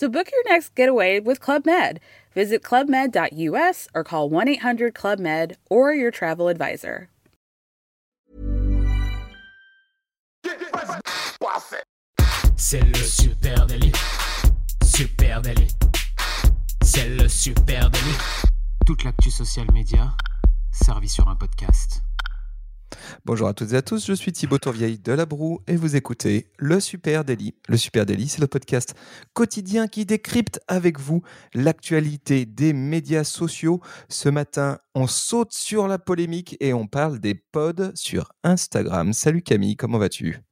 So book your next getaway with Club Med. Visit clubmed.us or call 1 800 Club Med or your travel advisor. C'est le super délit. Super délit. C'est le super délit. Toute l'actu social média servie sur un podcast. Bonjour à toutes et à tous, je suis Thibaut Tourvieille de La Broue et vous écoutez Le Super Daily. Le Super Daily, c'est le podcast quotidien qui décrypte avec vous l'actualité des médias sociaux. Ce matin, on saute sur la polémique et on parle des pods sur Instagram. Salut Camille, comment vas-tu?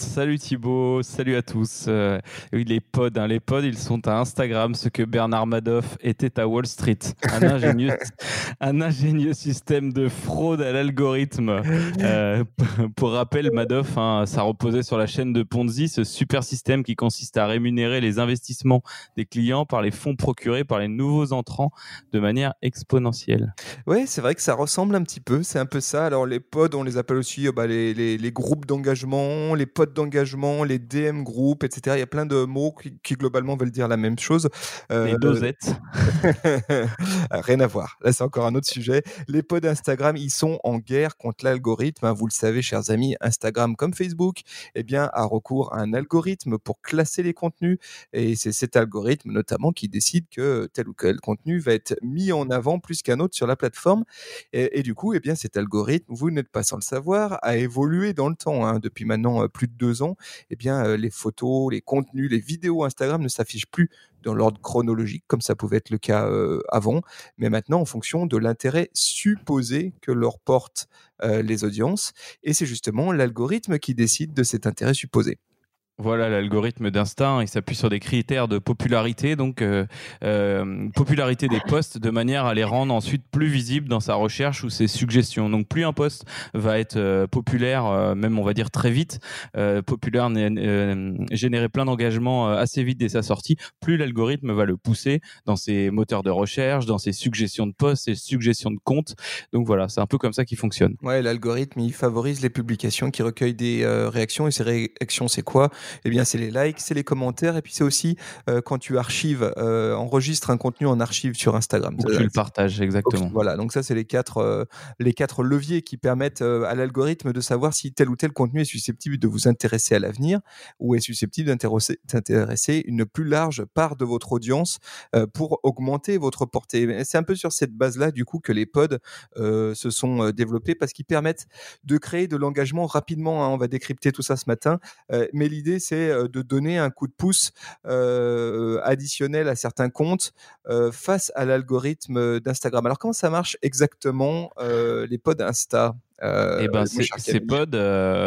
Salut Thibaut, salut à tous. Euh, oui, les pods, hein, les pods, ils sont à Instagram, ce que Bernard Madoff était à Wall Street. Un ingénieux, un ingénieux système de fraude à l'algorithme. Euh, pour rappel, Madoff, hein, ça reposait sur la chaîne de Ponzi, ce super système qui consiste à rémunérer les investissements des clients par les fonds procurés par les nouveaux entrants de manière exponentielle. Oui, c'est vrai que ça ressemble un petit peu, c'est un peu ça. Alors les pods, on les appelle aussi euh, bah, les, les, les groupes d'engagement, les pods d'engagement, les DM groupes, etc. Il y a plein de mots qui, globalement veulent dire la même chose. Euh, les dosettes. Rien à voir. Là, c'est encore un autre sujet. Les pods Instagram, ils sont en guerre contre l'algorithme. Hein. Vous le savez, chers amis, Instagram comme Facebook, eh bien, a recours à un algorithme pour classer les contenus. Et c'est cet algorithme, notamment, qui décide que tel ou tel contenu va être mis en avant plus qu'un autre sur la plateforme. Et, du coup, eh bien, cet algorithme, vous n'êtes pas sans le savoir, a évolué dans le temps. Hein, depuis maintenant euh, plus de deux ans, eh bien, euh, les photos, les contenus, les vidéos Instagram ne s'affichent plus dans l'ordre chronologique, comme ça pouvait être le cas euh, avant, mais maintenant en fonction de l'intérêt supposé que leur portent euh, les audiences. Et c'est justement l'algorithme qui décide de cet intérêt supposé. Voilà l'algorithme d'Insta, il s'appuie sur des critères de popularité, donc euh, euh, popularité des posts, de manière à les rendre ensuite plus visibles dans sa recherche ou ses suggestions. Donc plus un post va être euh, populaire, même on va dire très vite, populaire, générer plein d'engagement assez vite dès sa sortie, plus l'algorithme va le pousser dans ses moteurs de recherche, dans ses suggestions de posts, ses suggestions de comptes. Donc voilà, c'est un peu comme ça qu'il fonctionne. Ouais, l'algorithme il favorise les publications qui recueillent des réactions et ces réactions c'est quoi? Eh bien, c'est les likes, c'est les commentaires, et puis c'est aussi euh, quand tu archives, euh, enregistres un contenu en archive sur Instagram. tu le partages, exactement. voilà, donc ça, c'est les quatre, euh, les quatre leviers qui permettent à l'algorithme de savoir si tel ou tel contenu est susceptible de vous intéresser à l'avenir ou est susceptible d'intéresser une plus large part de votre audience pour augmenter votre portée. C'est un peu sur cette base-là, du coup, que les pods se sont développés parce qu'ils permettent de créer de l'engagement rapidement. Hein. On va décrypter tout ça ce matin, mais l'idée, c'est de donner un coup de pouce additionnel à certains comptes face à l'algorithme d'Instagram. Alors comment ça marche exactement les pods Insta eh ben, c'est pod,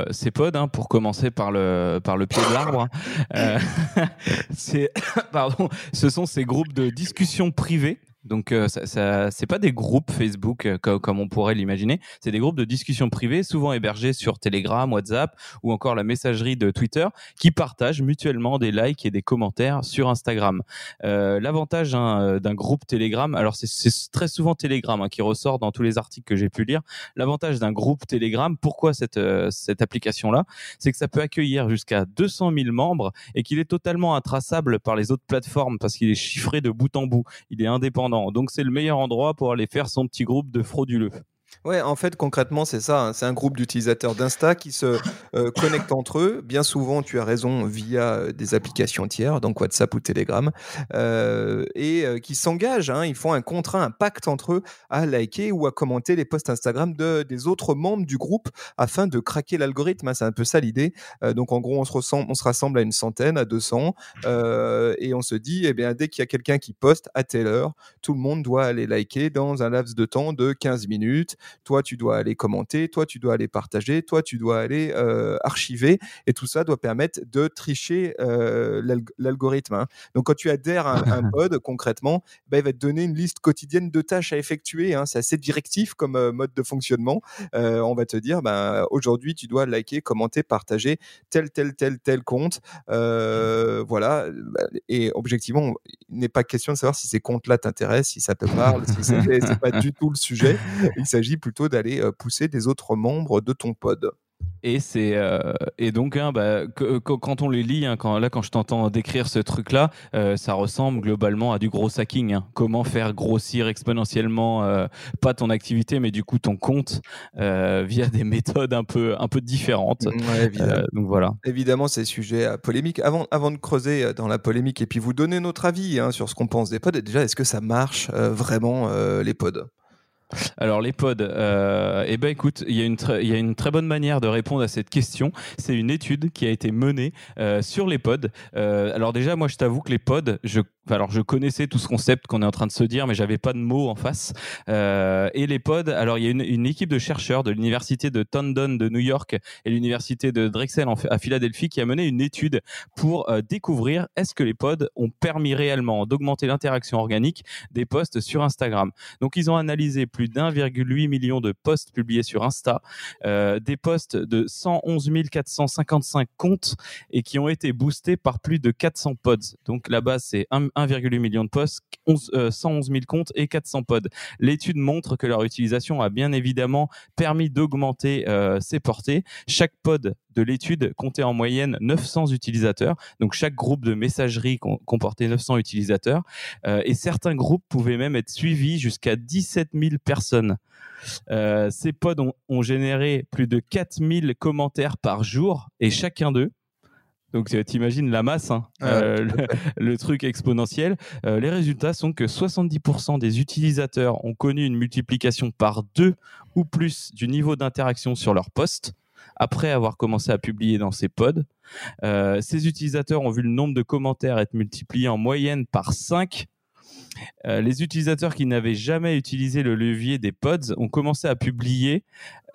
c'est pod hein, pour commencer par le par le pied de l'arbre. Hein. c'est pardon, ce sont ces groupes de discussion privées donc, euh, ça, ça c'est pas des groupes Facebook euh, comme, on pourrait l'imaginer. C'est des groupes de discussion privée, souvent hébergés sur Telegram, WhatsApp ou encore la messagerie de Twitter, qui partagent mutuellement des likes et des commentaires sur Instagram. Euh, L'avantage hein, euh, d'un groupe Telegram, alors c'est très souvent Telegram hein, qui ressort dans tous les articles que j'ai pu lire. L'avantage d'un groupe Telegram, pourquoi cette cette application-là, c'est que ça peut accueillir jusqu'à 200 000 membres et qu'il est totalement intraçable par les autres plateformes parce qu'il est chiffré de bout en bout. Il est indépendant donc c'est le meilleur endroit pour aller faire son petit groupe de frauduleux. Ouais, en fait, concrètement, c'est ça. Hein. C'est un groupe d'utilisateurs d'Insta qui se euh, connectent entre eux. Bien souvent, tu as raison, via euh, des applications tiers, donc WhatsApp ou Telegram, euh, et qui s'engagent. Hein. ils font un contrat, un pacte entre eux à liker ou à commenter les posts Instagram de, des autres membres du groupe afin de craquer l'algorithme. Hein. C'est un peu ça l'idée. donc, en gros, on se, ressemble, on se rassemble à une centaine, à 200, et on se dit, eh bien, dès qu'il y a quelqu'un qui poste à telle heure, tout le monde doit aller liker dans un laps de temps de 15 minutes. Toi tu dois aller commenter, toi tu dois aller partager, toi tu dois aller archiver, et tout ça doit permettre de tricher l'algorithme. Hein. Donc quand tu adhères à un, pod, concrètement, bah, il va te donner une liste quotidienne de tâches à effectuer. Hein. C'est assez directif comme mode de fonctionnement. on va te dire, bah, aujourd'hui tu dois liker, commenter, partager tel, tel, tel, tel compte. voilà. Et objectivement, il n'est pas question de savoir si ces comptes-là t'intéressent, si ça te parle, si c'est pas du tout le sujet. Il s'agit plutôt d'aller pousser des autres membres de ton pod. Et c'est euh, et donc hein, bah, quand on les lit, hein, quand là quand je t'entends décrire ce truc-là, euh, ça ressemble globalement à du gros hacking. Hein. Comment faire grossir exponentiellement euh, pas ton activité, mais du coup ton compte via des méthodes un peu un peu différentes. évidemment. donc voilà. Évidemment, c'est sujet à polémique. Avant avant de creuser dans la polémique et puis vous donner notre avis sur ce qu'on pense des pods. Déjà, est-ce que ça marche vraiment les pods? Alors les pods, euh, eh ben écoute, il y, a une très bonne manière de répondre à cette question. C'est une étude qui a été menée euh, sur les pods. Euh, alors déjà, moi je t'avoue que les pods, je alors je connaissais tout ce concept qu'on est en train de se dire, mais j'avais pas de mots en face. Euh, et les pods, alors il y a une, équipe de chercheurs de l'université de Towndon de New York et l'université de Drexel à Philadelphie qui a mené une étude pour euh, découvrir est-ce que les pods ont permis réellement d'augmenter l'interaction organique des posts sur Instagram. Donc ils ont analysé plus d'1,8 million de posts publiés sur Insta, euh, des posts de 111 455 comptes et qui ont été boostés par plus de 400 pods. Donc la base c'est 1 1,8 million de posts, 111 000 comptes et 400 pods. L'étude montre que leur utilisation a bien évidemment permis d'augmenter euh, ses portées. Chaque pod de l'étude comptait en moyenne 900 utilisateurs. Donc chaque groupe de messagerie comportait 900 utilisateurs. Euh, et certains groupes pouvaient même être suivis jusqu'à 17 000 personnes. Euh, ces pods ont, ont généré plus de 4000 commentaires par jour et chacun d'eux donc t'imagines la masse, hein, euh, le, truc exponentiel. Euh, les résultats sont que 70% des utilisateurs ont connu une multiplication par deux ou plus du niveau d'interaction sur leur poste après avoir commencé à publier dans ces pods. Euh, ces utilisateurs ont vu le nombre de commentaires être multiplié en moyenne par 5 les utilisateurs qui n'avaient jamais utilisé le levier des pods ont commencé à publier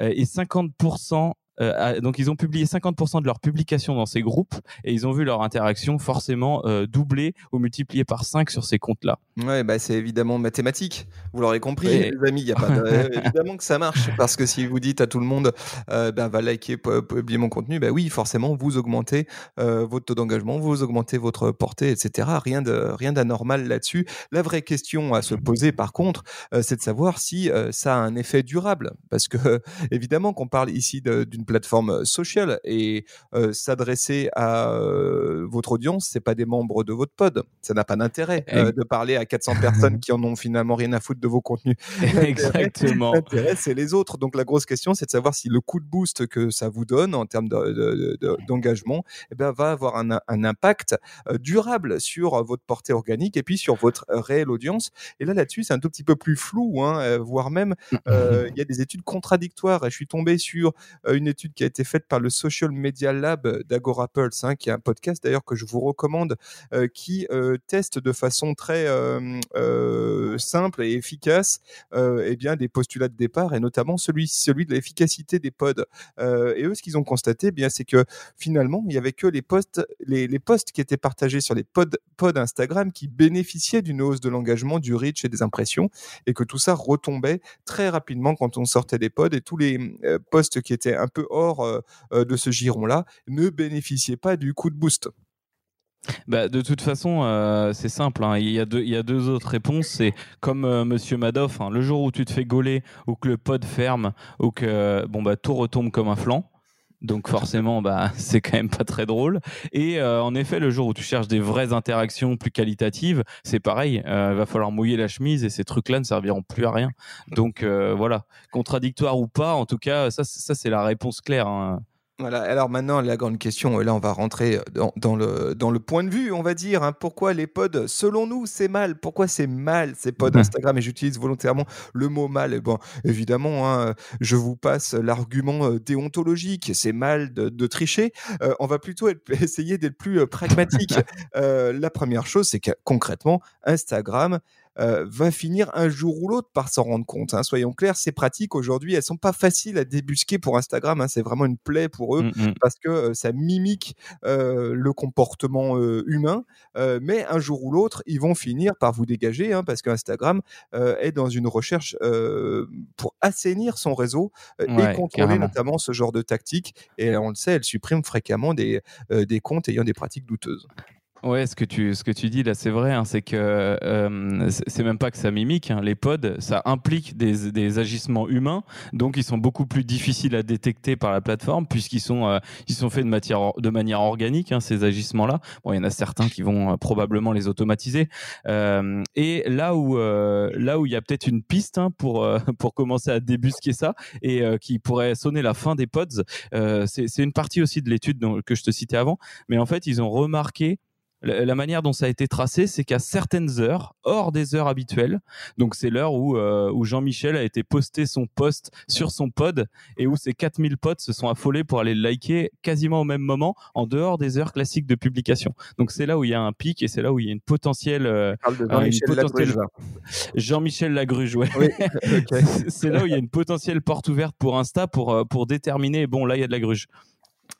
et 50% euh, donc ils ont publié 50% de leurs publications dans ces groupes et ils ont vu leur interaction forcément euh, doubler ou multiplier par 5 sur ces comptes-là. Ouais, bah c'est évidemment mathématique. Vous l'aurez compris, les amis. Y a pas évidemment que ça marche parce que si vous dites à tout le monde, euh, ben, va liker, publier mon contenu, bah oui, forcément, vous augmentez votre taux d'engagement, vous augmentez votre portée, etc. Rien de rien d'anormal là-dessus. La vraie question à se poser, par contre, c'est de savoir si ça a un effet durable, parce que évidemment qu'on parle ici d'une plateforme sociale et euh, s'adresser à euh, votre audience, c'est pas des membres de votre pod. Ça n'a pas d'intérêt de parler à 400 personnes qui en ont finalement rien à foutre de vos contenus. Exactement. L'intérêt, c'est les autres. Donc la grosse question, c'est de savoir si le coup de boost que ça vous donne en termes d'engagement eh ben, va avoir un, impact durable sur votre portée organique et puis sur votre réelle audience. Et là, là-dessus, c'est un tout petit peu plus flou, hein, voire même, il y a des études contradictoires. Et je suis tombé sur une étude qui a été faite par le Social Media Lab d'Agora Pulse, hein, qui est un podcast d'ailleurs que je vous recommande, euh, qui euh, teste de façon très euh, simple et efficace eh bien, des postulats de départ, et notamment celui, celui de l'efficacité des pods. et eux, ce qu'ils ont constaté, eh c'est que finalement, il n'y avait que les posts, les, les posts qui étaient partagés sur les pods, pods Instagram qui bénéficiaient d'une hausse de l'engagement, du reach et des impressions, et que tout ça retombait très rapidement quand on sortait des pods, et tous les posts qui étaient un peu hors euh, euh, de ce giron-là ne bénéficiaient pas du coup de boost. Bah, de toute façon, euh, c'est simple. Hein. Il, y a deux, autres réponses. C'est comme Monsieur Madoff, hein, le jour où tu te fais gauler ou que le pod ferme ou que bon bah tout retombe comme un flanc. Donc forcément, bah, c'est quand même pas très drôle. Et euh, en effet, le jour où tu cherches des vraies interactions plus qualitatives, c'est pareil. Il euh, va falloir mouiller la chemise et ces trucs-là ne serviront plus à rien. Donc euh, voilà, contradictoire ou pas, en tout cas, ça, ça c'est la réponse claire. Hein. Voilà, alors maintenant, la grande question, et là on va rentrer dans, le, dans le point de vue, on va dire, hein. pourquoi les pods, selon nous, c'est mal? Pourquoi c'est mal ces pods mmh. Instagram? Et j'utilise volontairement le mot mal. Et bon, évidemment, hein, je vous passe l'argument euh, déontologique, c'est mal de, tricher. Euh, on va plutôt essayer d'être plus euh, pragmatique. la première chose, c'est que concrètement, Instagram, va finir un jour ou l'autre par s'en rendre compte. Hein. Soyons clairs, ces pratiques aujourd'hui, elles sont pas faciles à débusquer pour Instagram. Hein. C'est vraiment une plaie pour eux mmh, mmh. parce que ça mimique le comportement humain. mais un jour ou l'autre, ils vont finir par vous dégager hein, parce qu'Instagram est dans une recherche pour assainir son réseau et contrôler notamment ce genre de tactique. Et on le sait, elle supprime fréquemment des, des comptes ayant des pratiques douteuses. Ouais, ce que tu ce que tu dis là, c'est vrai. Hein, c'est que euh, c'est même pas que ça mimique. Hein, les pods, ça implique des, des, agissements humains, donc ils sont beaucoup plus difficiles à détecter par la plateforme puisqu'ils sont euh, ils sont faits de matière de manière organique. Hein, ces agissements-là. Bon, il y en a certains qui vont euh, probablement les automatiser. Euh, et là où euh, là où il y a peut-être une piste hein, pour pour commencer à débusquer ça et qui pourrait sonner la fin des pods, c'est une partie aussi de l'étude que je te citais avant. Mais en fait, ils ont remarqué la manière dont ça a été tracé, c'est qu'à certaines heures, hors des heures habituelles, donc c'est l'heure où, euh, où Jean-Michel a été posté son post sur son pod et où ses 4000 potes se sont affolés pour aller le liker quasiment au même moment, en dehors des heures classiques de publication. Donc c'est là où il y a un pic et c'est là où il y a une potentielle... Euh, Jean-Michel Lagruge. Jean-Michel Lagruge, ouais. Oui. c'est là où il y a une potentielle porte ouverte pour Insta pour, euh, pour déterminer, bon là il y a de la gruge.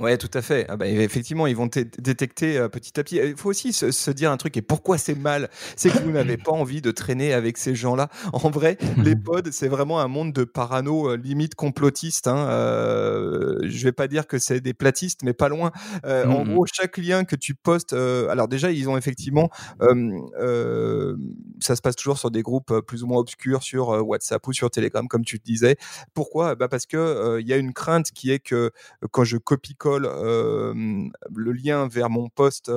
Ouais, tout à fait. Ah bah, effectivement, ils vont détecter euh, petit à petit. Il faut aussi se, dire un truc. Et pourquoi c'est mal? C'est que vous n'avez pas envie de traîner avec ces gens-là. En vrai, les pods, c'est vraiment un monde de parano euh, limite complotiste. Hein. Euh, je vais pas dire que c'est des platistes, mais pas loin. Euh, en mmh gros, chaque lien que tu postes. alors déjà, ils ont effectivement. ça se passe toujours sur des groupes plus ou moins obscurs sur WhatsApp ou sur Telegram, comme tu te disais. Pourquoi? Bah Parce que il y a une crainte qui est que quand je copie le lien vers mon post,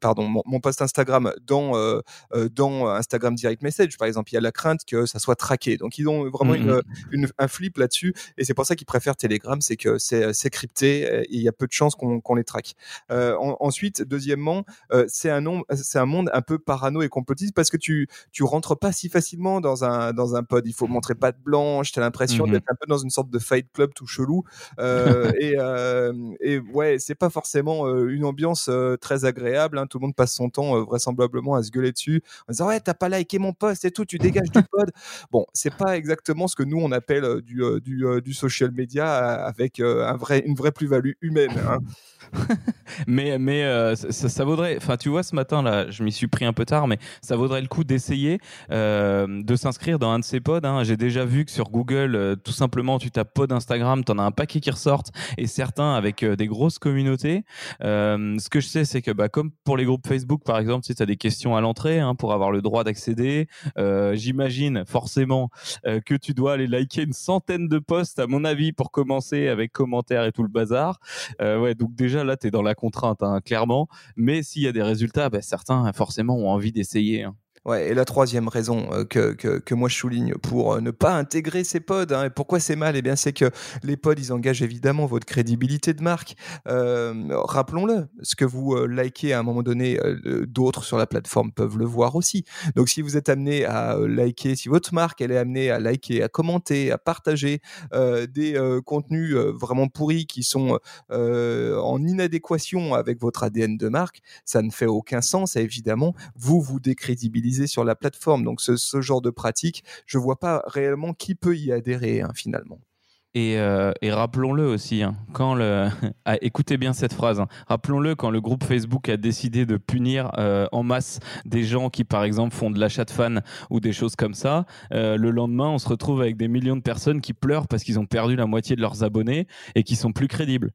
pardon, mon, post Instagram dans dans Instagram Direct Message, par exemple, il y a la crainte que ça soit traqué. Donc ils ont vraiment mmh une, un flip là-dessus, et c'est pour ça qu'ils préfèrent Telegram, c'est que c'est crypté et il y a peu de chances qu'on les traque. ensuite, deuxièmement, c'est un monde un peu parano et complotiste parce que tu tu rentres pas si facilement dans un dans un pod. Il faut montrer pas de blanche. tu as l'impression mmh d'être un peu dans une sorte de fight club tout chelou. et, euh, et ouais, c'est pas forcément euh, une ambiance euh, très agréable. Hein. Tout le monde passe son temps vraisemblablement à se gueuler dessus en disant ouais t'as pas liké mon post et tout, tu dégages du pod. Bon, c'est pas exactement ce que nous on appelle du, du, du social media avec un vrai, une vraie plus-value humaine. Hein. mais mais ça, ça, vaudrait. Enfin, tu vois, ce matin là, je m'y suis pris un peu tard, mais ça vaudrait le coup d'essayer de s'inscrire dans un de ces pods. Hein. J'ai déjà vu que sur Google, tout simplement, tu tapes pod Instagram, t'en as un paquet qui ressortent et certains avec euh, des grosses communautés. Euh, ce que je sais, c'est que bah, comme pour les groupes Facebook, par exemple, tu as des questions à l'entrée hein, pour avoir le droit d'accéder. Euh, j'imagine forcément que tu dois aller liker une centaine de posts, à mon avis, pour commencer avec commentaires et tout le bazar. ouais, donc déjà là, tu es dans la contrainte, hein, clairement. Mais s'il y a des résultats, bah, certains forcément ont envie d'essayer. Hein. Ouais, et la troisième raison euh, que, que, moi je souligne pour euh, ne pas intégrer ces pods, hein, et pourquoi c'est mal, eh c'est que les pods, ils engagent évidemment votre crédibilité de marque. Euh, Rappelons-le, ce que vous likez à un moment donné, d'autres sur la plateforme peuvent le voir aussi. Donc si vous êtes amené à liker, si votre marque elle est amenée à liker, à commenter, à partager des contenus vraiment pourris qui sont en inadéquation avec votre ADN de marque, ça ne fait aucun sens. Évidemment, vous vous décrédibilisez sur la plateforme. Donc ce, genre de pratique, je vois pas réellement qui peut y adhérer hein, finalement. Euh, et, rappelons-le aussi, hein, quand le, ah, écoutez bien cette phrase, hein. rappelons-le quand le groupe Facebook a décidé de punir euh, en masse des gens qui, par exemple, font de l'achat de fans ou des choses comme ça, euh, le lendemain, on se retrouve avec des millions de personnes qui pleurent parce qu'ils ont perdu la moitié de leurs abonnés et qui sont plus crédibles.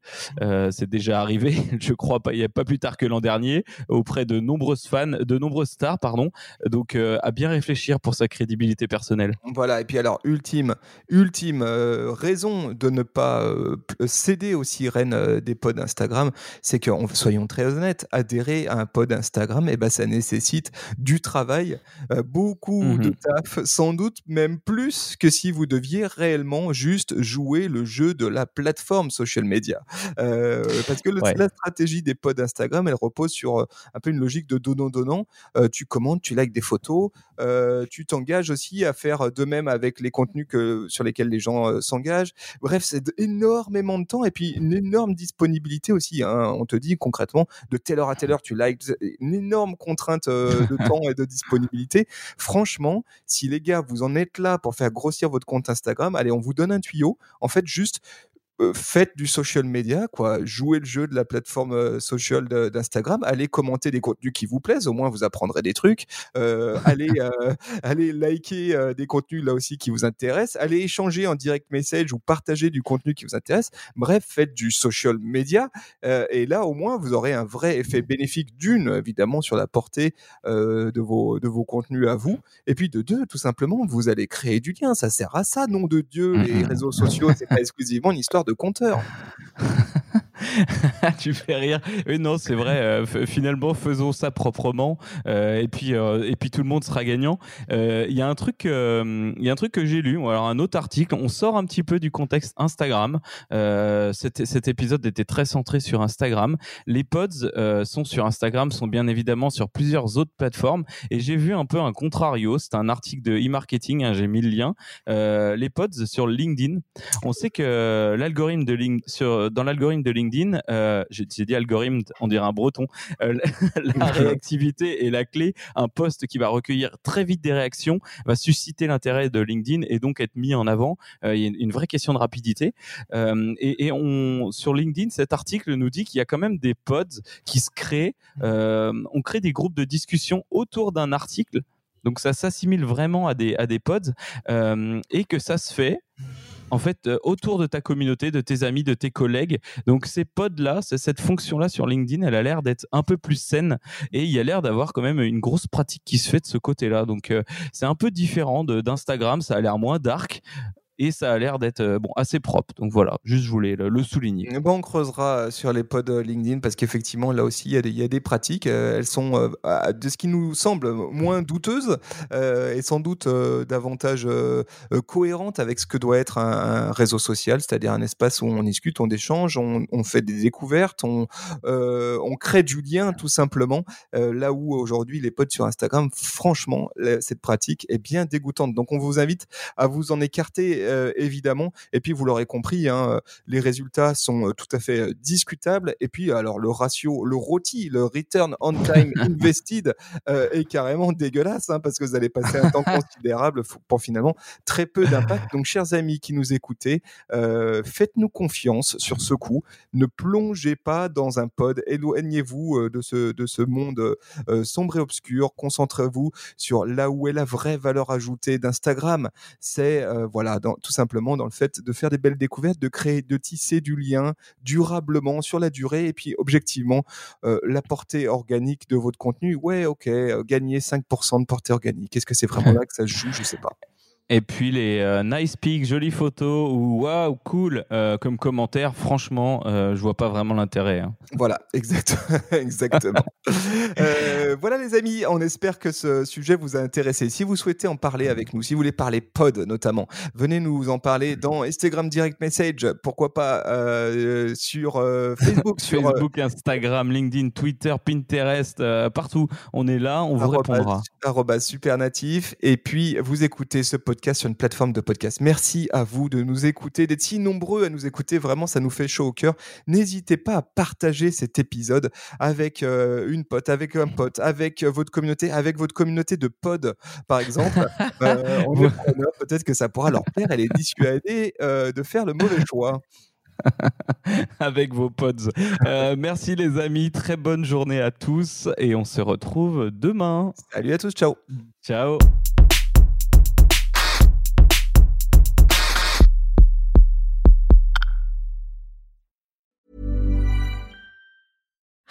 c'est déjà arrivé, je crois, pas, il n'y a pas plus tard que l'an dernier, auprès de nombreuses fans, de nombreuses stars, pardon. Donc, à bien réfléchir pour sa crédibilité personnelle. Voilà. Et puis alors, ultime, ultime raison de ne pas euh, céder aux sirènes euh, des pods Instagram, c'est que, soyons très honnêtes, adhérer à un pod Instagram, et eh ben, ça nécessite du travail, euh, beaucoup mmh de taf, sans doute même plus que si vous deviez réellement juste jouer le jeu de la plateforme social media. parce que la stratégie des pods Instagram, elle repose sur un peu une logique de donnant-donnant. tu commandes, tu likes des photos, tu t'engages aussi à faire de même avec les contenus que, sur lesquels les gens s'engagent Bref, c'est énormément de temps et puis une énorme disponibilité aussi. Hein. On te dit concrètement de telle heure à telle heure tu likes, une énorme contrainte euh, de temps et de disponibilité. Franchement, si les gars vous en êtes là pour faire grossir votre compte Instagram, allez, on vous donne un tuyau. En fait, juste euh, faites du social media, quoi. Jouez le jeu de la plateforme euh, social d'Instagram. Allez commenter des contenus qui vous plaisent. Au moins, vous apprendrez des trucs. Euh, allez, allez liker des contenus là aussi qui vous intéressent. Allez échanger en direct message ou partager du contenu qui vous intéresse. Bref, faites du social media. et là, au moins, vous aurez un vrai effet bénéfique d'une, évidemment, sur la portée de vos de vos contenus à vous. Et puis de deux, tout simplement, vous allez créer du lien. Ça sert à ça, nom de Dieu. Les mmh, mmh. réseaux sociaux, c'est pas exclusivement une histoire de compteur. tu fais rire. Oui, non, c'est vrai. Euh, finalement, faisons ça proprement, euh, et puis euh, et puis tout le monde sera gagnant. Il y a un truc, y a un truc que j'ai lu. Alors un autre article. On sort un petit peu du contexte Instagram. Cet, épisode était très centré sur Instagram. Les pods sont sur Instagram, sont bien évidemment sur plusieurs autres plateformes. Et j'ai vu un peu un contrario. C'est un article de e-marketing. Hein, j'ai mis le lien. les pods sur LinkedIn. On sait que l'algorithme de sur dans l'algorithme de LinkedIn euh, j'ai dit algorithme, on dirait un breton, euh, la réactivité est la clé. Un poste qui va recueillir très vite des réactions va susciter l'intérêt de LinkedIn et donc être mis en avant. Euh, il y a une vraie question de rapidité. et, on, sur LinkedIn, cet article nous dit qu'il y a quand même des pods qui se créent. on crée des groupes de discussion autour d'un article. Donc ça s'assimile vraiment à des, à des pods et que ça se fait en fait euh, autour de ta communauté, de tes amis, de tes collègues. Donc ces pods-là, cette fonction-là sur LinkedIn, elle a l'air d'être un peu plus saine et il y a l'air d'avoir quand même une grosse pratique qui se fait de ce côté-là. Donc euh, c'est un peu différent d'Instagram, ça a l'air moins dark et ça a l'air d'être euh, bon assez propre. Donc voilà, juste je voulais le, souligner. Bon, on creusera euh, sur les pods euh, LinkedIn parce qu'effectivement là aussi il y, a des, pratiques. elles sont de ce qui nous semble moins douteuses et sans doute davantage cohérentes avec ce que doit être un, réseau social, c'est-à-dire un espace où on discute, on échange, on, fait des découvertes, on crée du lien tout simplement. là où aujourd'hui les pods sur Instagram, franchement, cette pratique est bien dégoûtante. Donc on vous invite à vous en écarter euh, évidemment. Et puis, vous l'aurez compris, hein, euh, les résultats sont euh, tout à fait discutables. Et puis, alors, le ratio, le ROTI, le Return on Time Invested, est carrément dégueulasse, hein, parce que vous allez passer un temps considérable pour finalement très peu d'impact. Donc, chers amis qui nous écoutez, faites-nous confiance sur ce coup. Ne plongez pas dans un pod. Éloignez-vous de ce, de ce monde sombre et obscur. Concentrez-vous sur là où est la vraie valeur ajoutée d'Instagram. C'est voilà, dans, tout simplement dans le fait de faire des belles découvertes, de créer, de tisser du lien durablement sur la durée et puis objectivement euh, la portée organique de votre contenu. Ouais, ok, euh, gagner 5% de portée organique. Est-ce que c'est vraiment là que ça se joue? Je sais pas. Et puis les euh, nice pics, jolies photos ou waouh, cool euh, comme commentaire, franchement, euh, je vois pas vraiment l'intérêt. Hein. Voilà, exactement. exactement. voilà les amis, on espère que ce sujet vous a intéressé. Si vous souhaitez en parler avec nous, si vous voulez parler pod notamment, venez nous en parler dans Instagram Direct Message, pourquoi pas sur Facebook, sur Facebook, Instagram, LinkedIn, Twitter, Pinterest, partout. On est là, on vous répondra. super natif. Et puis vous écoutez ce podcast sur une plateforme de podcast. Merci à vous de nous écouter, d'être si nombreux à nous écouter. Vraiment, ça nous fait chaud au cœur. N'hésitez pas à partager cet épisode avec euh, une pote, avec un pote, avec euh, votre communauté, avec votre communauté de pod, par exemple. euh, peut-être que ça pourra leur plaire et les dissuader euh, de faire le mauvais choix. avec vos pods. merci les amis, très bonne journée à tous et on se retrouve demain. Salut à tous, ciao. Ciao.